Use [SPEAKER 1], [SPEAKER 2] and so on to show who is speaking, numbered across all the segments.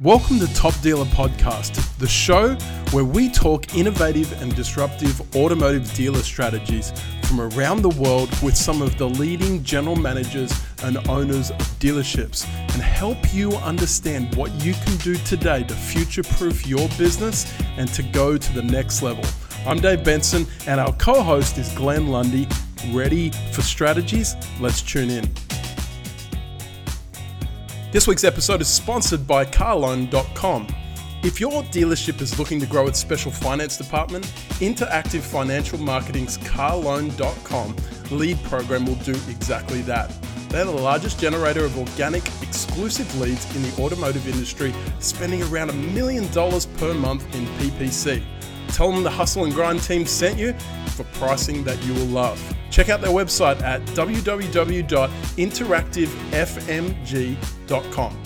[SPEAKER 1] Welcome to Top Dealer Podcast, the show where we talk innovative and disruptive automotive dealer strategies from around the world with some of the leading general managers and owners of dealerships and help you understand what you can do today to future proof your business and to go to the next level. I'm Dave Benson, and our co host is Glenn Lundy. Ready for strategies? Let's tune in. This week's episode is sponsored by carloan.com. If your dealership is looking to grow its special finance department, Interactive Financial Marketing's carloan.com lead program will do exactly that. They're the largest generator of organic, exclusive leads in the automotive industry, spending around a million dollars per month in PPC. Tell them the Hustle and Grind team sent you for pricing that you will love. Check out their website at www.interactivefmg.com.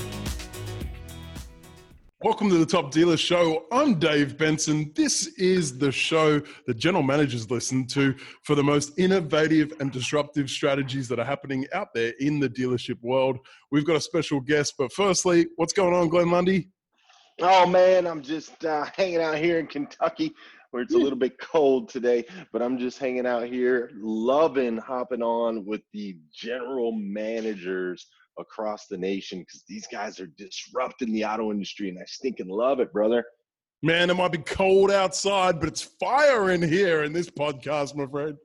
[SPEAKER 1] Welcome to the Top Dealer Show. I'm Dave Benson. This is the show that general managers listen to for the most innovative and disruptive strategies that are happening out there in the dealership world. We've got a special guest, but firstly, what's going on, Glenn Lundy?
[SPEAKER 2] Oh man, I'm just uh, hanging out here in Kentucky where it's a little bit cold today, but I'm just hanging out here, loving hopping on with the general managers across the nation because these guys are disrupting the auto industry and I stinking love it, brother.
[SPEAKER 1] Man, it might be cold outside, but it's fire in here in this podcast, my friend.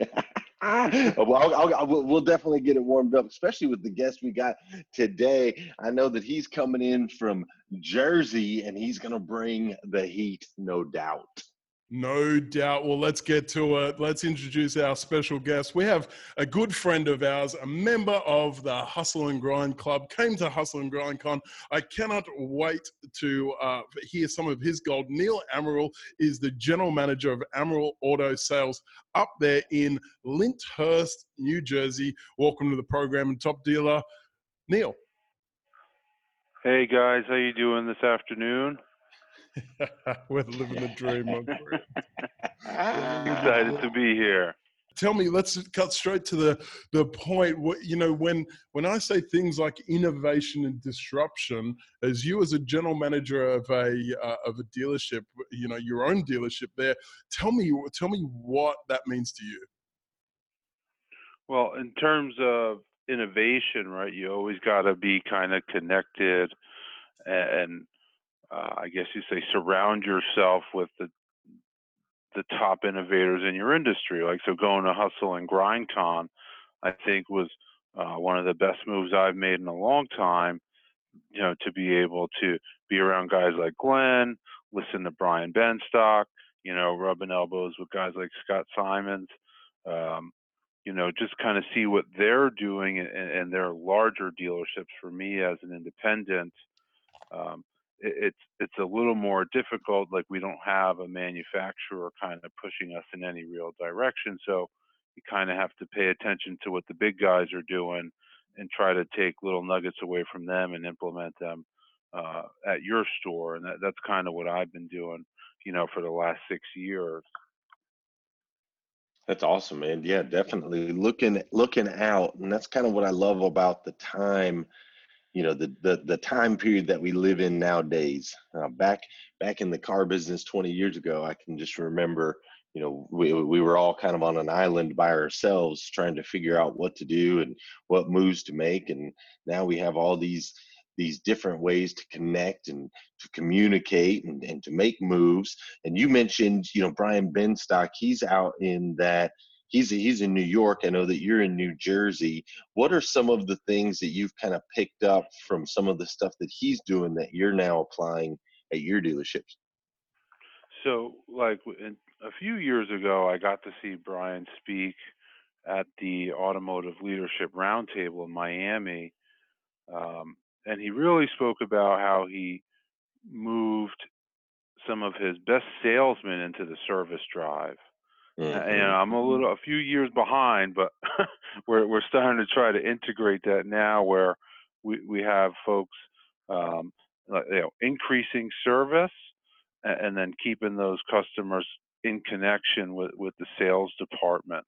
[SPEAKER 2] well, I'll, I'll, I'll, we'll definitely get it warmed up, especially with the guest we got today. I know that he's coming in from Jersey and he's going to bring the heat, no doubt.
[SPEAKER 1] No doubt. Well, let's get to it. Let's introduce our special guest. We have a good friend of ours, a member of the Hustle and Grind Club, came to Hustle and Grind Con. I cannot wait to uh, hear some of his gold. Neil Amaral is the general manager of Amaral Auto Sales up there in Lyndhurst, New Jersey. Welcome to the program and top dealer, Neil.
[SPEAKER 3] Hey guys, how you doing this afternoon?
[SPEAKER 1] We're living the dream.
[SPEAKER 3] Excited to be here.
[SPEAKER 1] Tell me, let's cut straight to the the point. What you know, when when I say things like innovation and disruption, as you as a general manager of a uh, of a dealership, you know, your own dealership there, tell me tell me what that means to you.
[SPEAKER 3] Well, in terms of innovation, right, you always got to be kind of connected and uh, I guess you say surround yourself with the the top innovators in your industry. Like so, going to Hustle and Grind Con, I think was uh, one of the best moves I've made in a long time. You know, to be able to be around guys like Glenn, listen to Brian Benstock, you know, rubbing elbows with guys like Scott Simons. Um, you know, just kind of see what they're doing and, their larger dealerships. For me as an independent, um, it's it's a little more difficult. Like we don't have a manufacturer kind of pushing us in any real direction, so you kind of have to pay attention to what the big guys are doing and try to take little nuggets away from them and implement them uh, at your store. And that, that's kind of what I've been doing, you know, for the last six years.
[SPEAKER 2] That's awesome, man. Yeah, definitely looking looking out, and that's kind of what I love about the time you know the the, the time period that we live in nowadays. Uh, back back in the car business 20 years ago i can just remember you know we, we were all kind of on an island by ourselves trying to figure out what to do and what moves to make. And now we have all these these different ways to connect and to communicate and, and to make moves. And you mentioned you know brian benstock he's out in that he's he's in New York. I know that you're in New Jersey. What are some of the things that you've kind of picked up from some of the stuff that he's doing that you're now applying at your dealerships?
[SPEAKER 3] So, like a few years ago, I got to see Brian speak at the Automotive Leadership Roundtable in Miami, um, and he really spoke about how he moved some of his best salesmen into the service drive Mm-hmm. And I'm a little a few years behind, but we're we're starting to try to integrate that now, where we we have folks, um, you know, increasing service, and, and then keeping those customers in connection with with the sales department.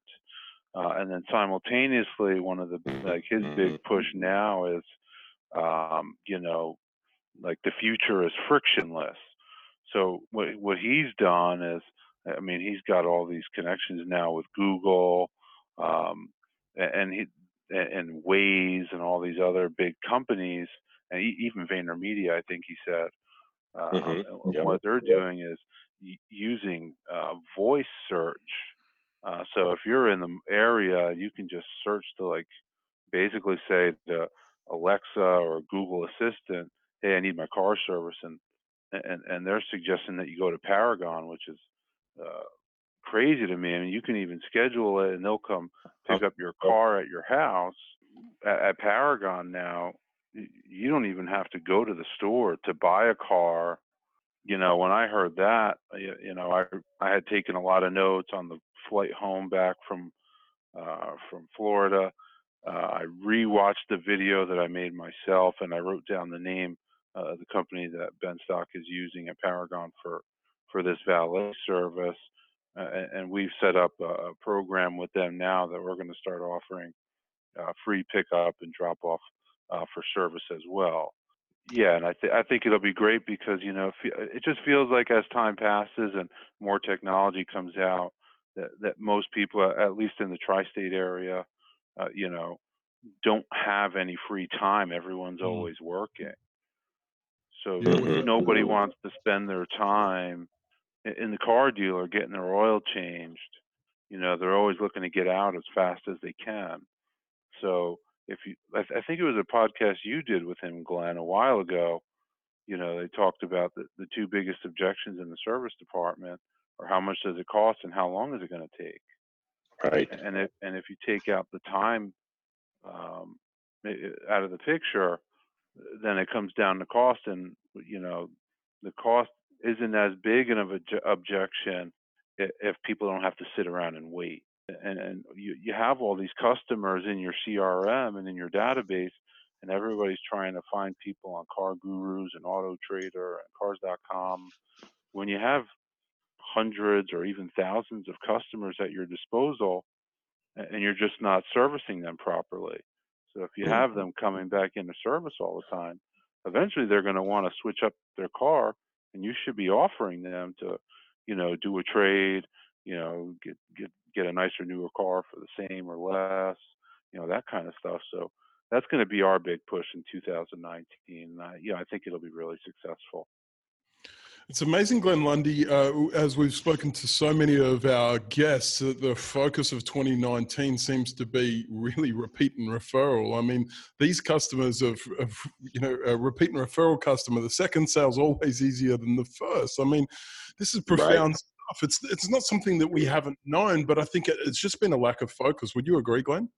[SPEAKER 3] Uh, and then simultaneously, one of the like his big push mm-hmm. now is, um, you know, like the future is frictionless. So what what he's done is, I mean, he's got all these connections now with Google, um, and he and Waze and all these other big companies, and even VaynerMedia, I think he said. Uh, mm-hmm. yep. What they're doing is using uh, voice search. Uh, so if you're in the area, you can just search to like basically say to Alexa or Google Assistant, "Hey, I need my car service," and and and they're suggesting that you go to Paragon, which is uh, crazy to me. I mean, you can even schedule it, and they'll come pick up your car at your house. At, at Paragon now, you don't even have to go to the store to buy a car. You know, when I heard that, you know, I I had taken a lot of notes on the flight home back from uh, from Florida. Uh, I rewatched the video that I made myself, and I wrote down the name uh, the company that Benstock is using at Paragon for for this valet service, uh, and we've set up a, program with them now that we're going to start offering uh, free pickup and drop off uh, for service as well. Yeah, and I, th- I think it'll be great because you know it just feels like as time passes and more technology comes out that that most people, at least in the tri-state area, uh, you know, don't have any free time. Everyone's mm. always working. So mm-hmm. nobody wants to spend their time in the car dealer getting their oil changed. You know, they're always looking to get out as fast as they can. So if you, I, th- I think it was a podcast you did with him, Glenn, a while ago. You know, they talked about the, the two biggest objections in the service department are how much does it cost and how long is it going to take.
[SPEAKER 2] Right.
[SPEAKER 3] And if and if you take out the time um, out of the picture, then it comes down to cost, and you know, the cost isn't as big of an objection if people don't have to sit around and wait. And, and you, you have all these customers in your CRM and in your database, and everybody's trying to find people on Car Gurus and Auto Trader and Cars.com. When you have hundreds or even thousands of customers at your disposal, and you're just not servicing them properly, so if you mm-hmm. have them coming back into service all the time, eventually they're going to want to switch up their car, and you should be offering them to, you know, do a trade, you know, get get get a nicer newer car for the same or less, you know, that kind of stuff. So that's going to be our big push in 2019. And I, yeah, I think it'll be really successful.
[SPEAKER 1] It's amazing, Glenn Lundy, uh, as we've spoken to so many of our guests, that the focus of 2019 seems to be really repeat and referral. I mean, these customers of, of you know, a repeat and referral customer, the second sale is always easier than the first. I mean, this is profound right. stuff. It's, it's not something that we haven't known, but I think it's just been a lack of focus. Would you agree, Glenn?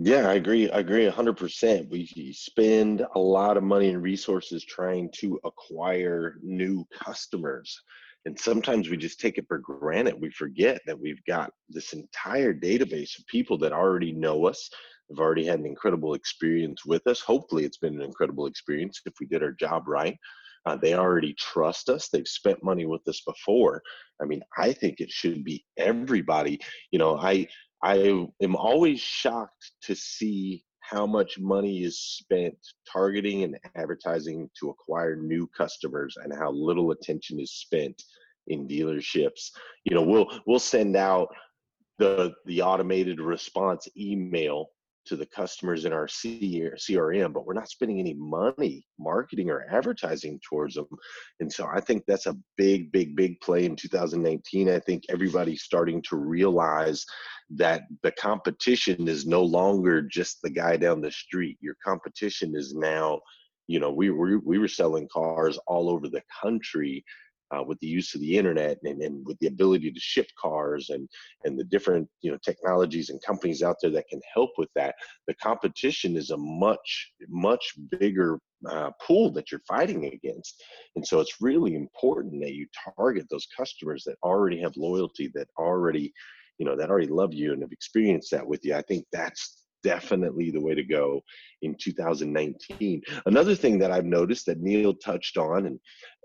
[SPEAKER 2] Yeah, I agree. I agree 100%. We spend a lot of money and resources trying to acquire new customers. And sometimes we just take it for granted. We forget that we've got this entire database of people that already know us, have already had an incredible experience with us. Hopefully, it's been an incredible experience if we did our job right. Uh, they already trust us. They've spent money with us before. I mean, I think it should be everybody. You know, I I am always shocked to see how much money is spent targeting and advertising to acquire new customers and how little attention is spent in dealerships. You know, we'll we'll send out the the automated response email to the customers in our CRM, uh, but we're not spending any money marketing or advertising towards them. And so I think that's a big, big, big play in 2019. I think everybody's starting to realize that the competition is no longer just the guy down the street. Your competition is now, you know, we were we were selling cars all over the country uh, with the use of the internet and, and with the ability to ship cars and and the different you know technologies and companies out there that can help with that the competition is a much much bigger uh, pool that you're fighting against. And so it's really important that you target those customers that already have loyalty that already you know that already love you and have experienced that with you. I think that's definitely the way to go in 2019 another thing that i've noticed that neil touched on and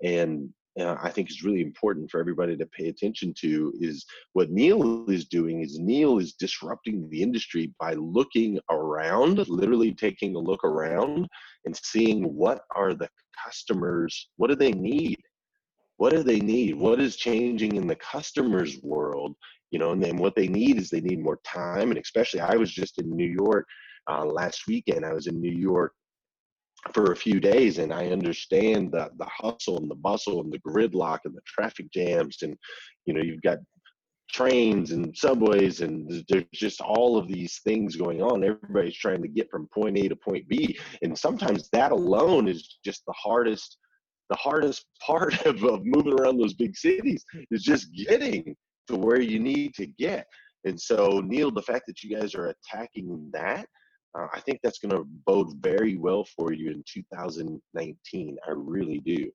[SPEAKER 2] and uh, I think is really important for everybody to pay attention to is what Neil is doing is Neil is disrupting the industry by looking around, literally taking a look around and seeing what are the customers, what do they need? What do they need? What is changing in the customer's world? You know, and then what they need is they need more time. And especially, I was just in New York uh, last weekend. I was in New York for a few days and I understand the the hustle and the bustle and the gridlock and the traffic jams and you know you've got trains and subways and there's just all of these things going on. Everybody's trying to get from point A to point B and sometimes that alone is just the hardest the hardest part of, of moving around those big cities is just getting to where you need to get. And so Neil the fact that you guys are attacking that uh, I think that's going to bode very well for you in 2019. I really do.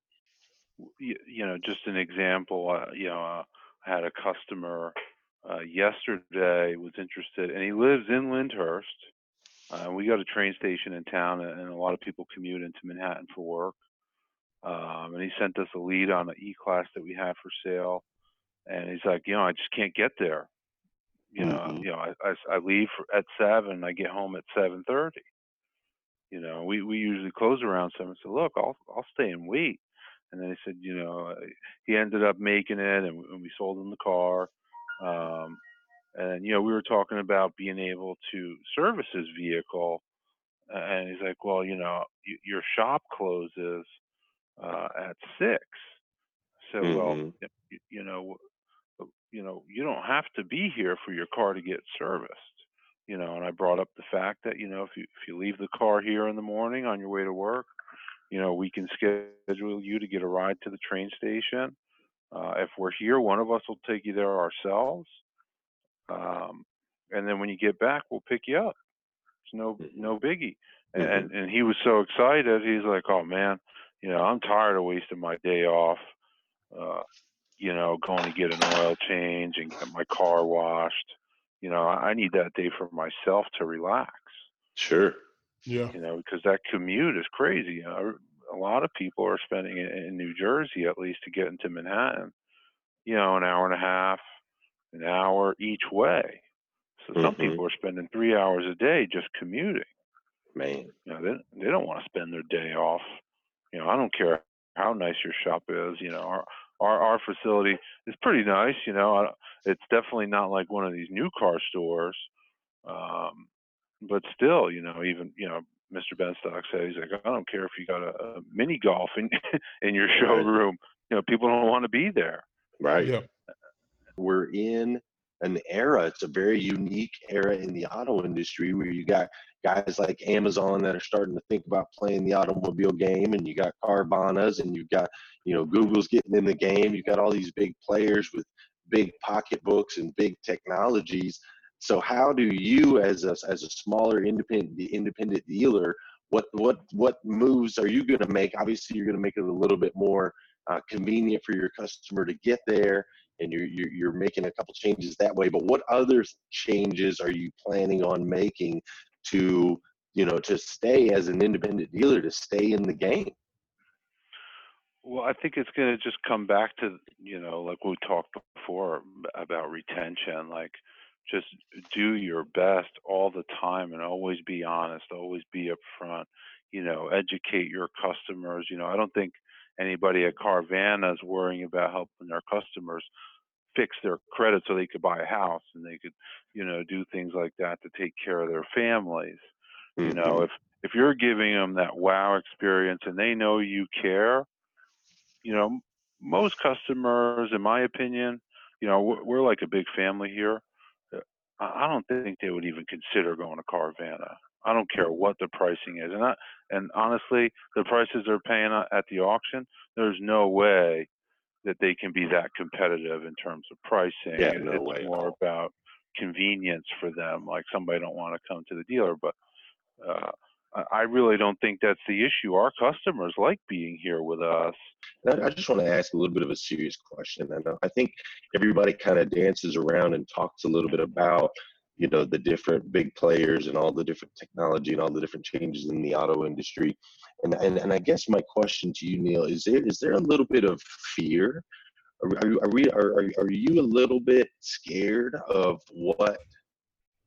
[SPEAKER 3] You, you know, just an example. Uh, you know, uh, I had a customer uh, yesterday was interested, and he lives in Lyndhurst. Uh, we got a train station in town, and a lot of people commute into Manhattan for work. Um, and he sent us a lead on an E-class that we had for sale, and he's like, you know, I just can't get there. You know, mm-hmm. you know, I, I, I leave at seven, I get home at seven thirty. You know, we we usually close around seven. So look, I'll I'll stay and wait. And then he said, you know, he ended up making it, and, and we sold him the car. Um, and you know, we were talking about being able to service his vehicle, and he's like, well, you know, your shop closes uh, at six. So, mm-hmm. well, you, you know, you know, you don't have to be here for your car to get serviced. You know, and I brought up the fact that, you know, if you if you leave the car here in the morning on your way to work, you know, we can schedule you to get a ride to the train station. Uh, if we're here, one of us will take you there ourselves. Um, and then when you get back, we'll pick you up. It's no mm-hmm. no biggie. And, mm-hmm. and and he was so excited. He's like, "Oh man, you know, I'm tired of wasting my day off. Uh, you know, going to get an oil change and get my car washed. You know, I need that day for myself to relax.
[SPEAKER 2] Sure.
[SPEAKER 1] Yeah.
[SPEAKER 3] You know, because that commute is crazy. You know, a lot of people are spending it in New Jersey at least to get into Manhattan. You know, an hour and a half, an hour each way. So some mm-hmm. people are spending three hours a day just commuting.
[SPEAKER 2] Man,
[SPEAKER 3] you know, they they don't want to spend their day off. You know, I don't care how nice your shop is. You know, our our our facility is pretty nice. You know, it's definitely not like one of these new car stores, um, but still, you know, even you know, Mr. Benstock said he's like, I don't care if you got a, a mini golf in in your showroom. Right. You know, people don't want to be there.
[SPEAKER 2] Right. Yeah. We're in an era. It's a very unique era in the auto industry where you got guys like Amazon that are starting to think about playing the automobile game, and you got Carvanas, and you've got you know Google's getting in the game. You've got all these big players with big pocketbooks and big technologies. So how do you, as a as a smaller independent independent dealer, what what what moves are you going to make? Obviously, you're going to make it a little bit more uh, convenient for your customer to get there and you're, you're, you're making a couple changes that way but what other changes are you planning on making to you know to stay as an independent dealer to stay in the game?
[SPEAKER 3] Well i think it's going to just come back to you know like we talked before about retention like just do your best all the time and always be honest always be upfront you know educate your customers you know i don't think anybody at carvana is worrying about helping their customers fix their credit so they could buy a house and they could, you know, do things like that to take care of their families. Mm-hmm. You know, mm-hmm. if if you're giving them that wow experience and they know you care, you know, most customers, in my opinion, you know, we're, we're like a big family here. Uh, I don't think they would even consider going to Carvana. I don't care what the pricing is, and I, and honestly, the prices they're paying at the auction, there's no way that they can be that competitive in terms of pricing.
[SPEAKER 2] Yeah, no
[SPEAKER 3] it's
[SPEAKER 2] way
[SPEAKER 3] more about convenience for them. Like somebody don't want to come to the dealer, but uh, I really don't think that's the issue. Our customers like being here with us.
[SPEAKER 2] I just want to ask a little bit of a serious question. And I think everybody kind of dances around and talks a little bit about you know the different big players and all the different technology and all the different changes in the auto industry. And and, and i guess my question to you neil is there is there a little bit of fear? Are, are, are we are, are you a little bit scared of what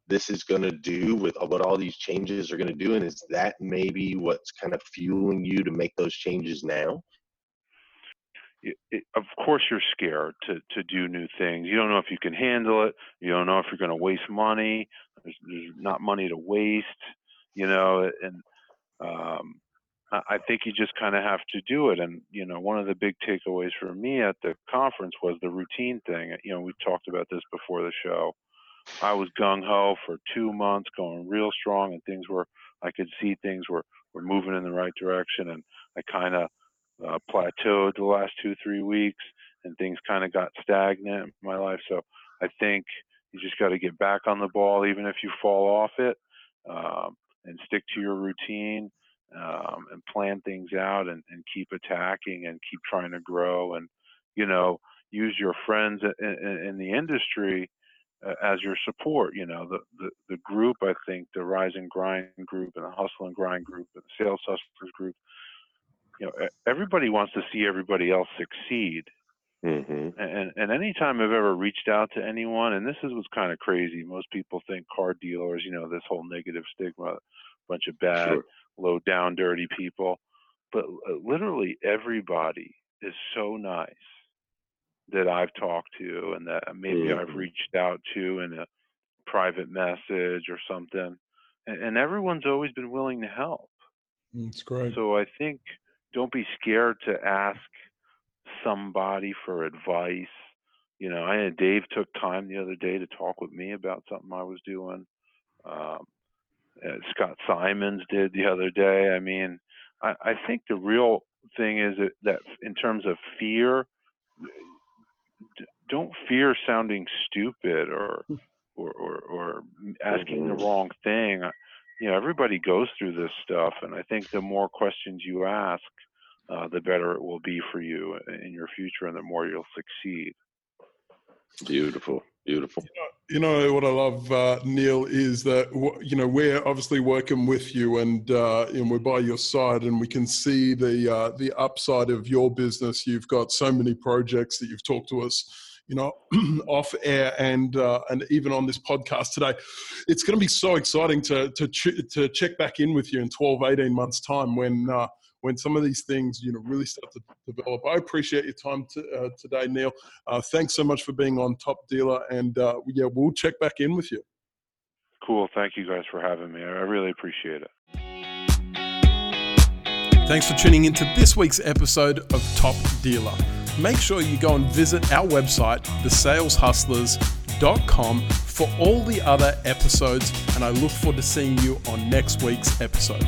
[SPEAKER 2] this is going to do with what all these changes are going to do? And is that maybe what's kind of fueling you to make those changes now
[SPEAKER 3] it, of course you're scared to to do new things you don't know if you can handle it you don't know if you're going to waste money there's, there's not money to waste you know and um I think you just kind of have to do it. And, you know, one of the big takeaways for me at the conference was the routine thing. You know, we talked about this before the show. I was gung ho for two months, going real strong, and things were, I could see things were, were moving in the right direction. And I kind of uh, plateaued the last two, three weeks, and things kind of got stagnant in my life. So I think you just got to get back on the ball, even if you fall off it, um, and stick to your routine um, and plan things out and, and keep attacking and keep trying to grow and you know use your friends in, in, in the industry uh, as your support you know the, the the group i think the rise and grind group and the hustle and grind group and the sales hustlers group you know everybody wants to see everybody else succeed mm-hmm. and and anytime i've ever reached out to anyone and this is what's kind of crazy most people think car dealers you know this whole negative stigma bunch of bad sure low down, dirty people. But uh, literally everybody is so nice that I've talked to and that maybe mm-hmm. I've reached out to in a private message or something. And, and everyone's always been willing to help.
[SPEAKER 1] That's great.
[SPEAKER 3] So I think don't be scared to ask somebody for advice. You know, I had Dave took time the other day to talk with me about something I was doing. Um, uh, Scott Simons did the other day. I mean, I, I think the real thing is that, that in terms of fear, don't fear sounding stupid or hmm. or or, or asking the mm-hmm. wrong thing. You know, everybody goes through this stuff, and I think the more questions you ask, uh, the better it will be for you in your future, and the more you'll succeed.
[SPEAKER 2] Beautiful. Beautiful.
[SPEAKER 1] You know, you know what I love, uh, Neil, is that you know we're obviously working with you, and uh, and we're by your side, and we can see the uh, the upside of your business. You've got so many projects that you've talked to us, you know, off air and uh, and even on this podcast today. It's going to be so exciting to to ch- to check back in with you in 12, 18 months time when uh, when some of these things you know really start to develop. I appreciate your time to, uh, today, Neil. Uh, thanks so much for being on Top Dealer, and uh, yeah, we'll check back in with you.
[SPEAKER 3] Cool. Thank you guys for having me. I really appreciate it.
[SPEAKER 1] Thanks for tuning into this week's episode of Top Dealer. Make sure you go and visit our website, thesaleshustlers.com, for all the other episodes, and I look forward to seeing you on next week's episode.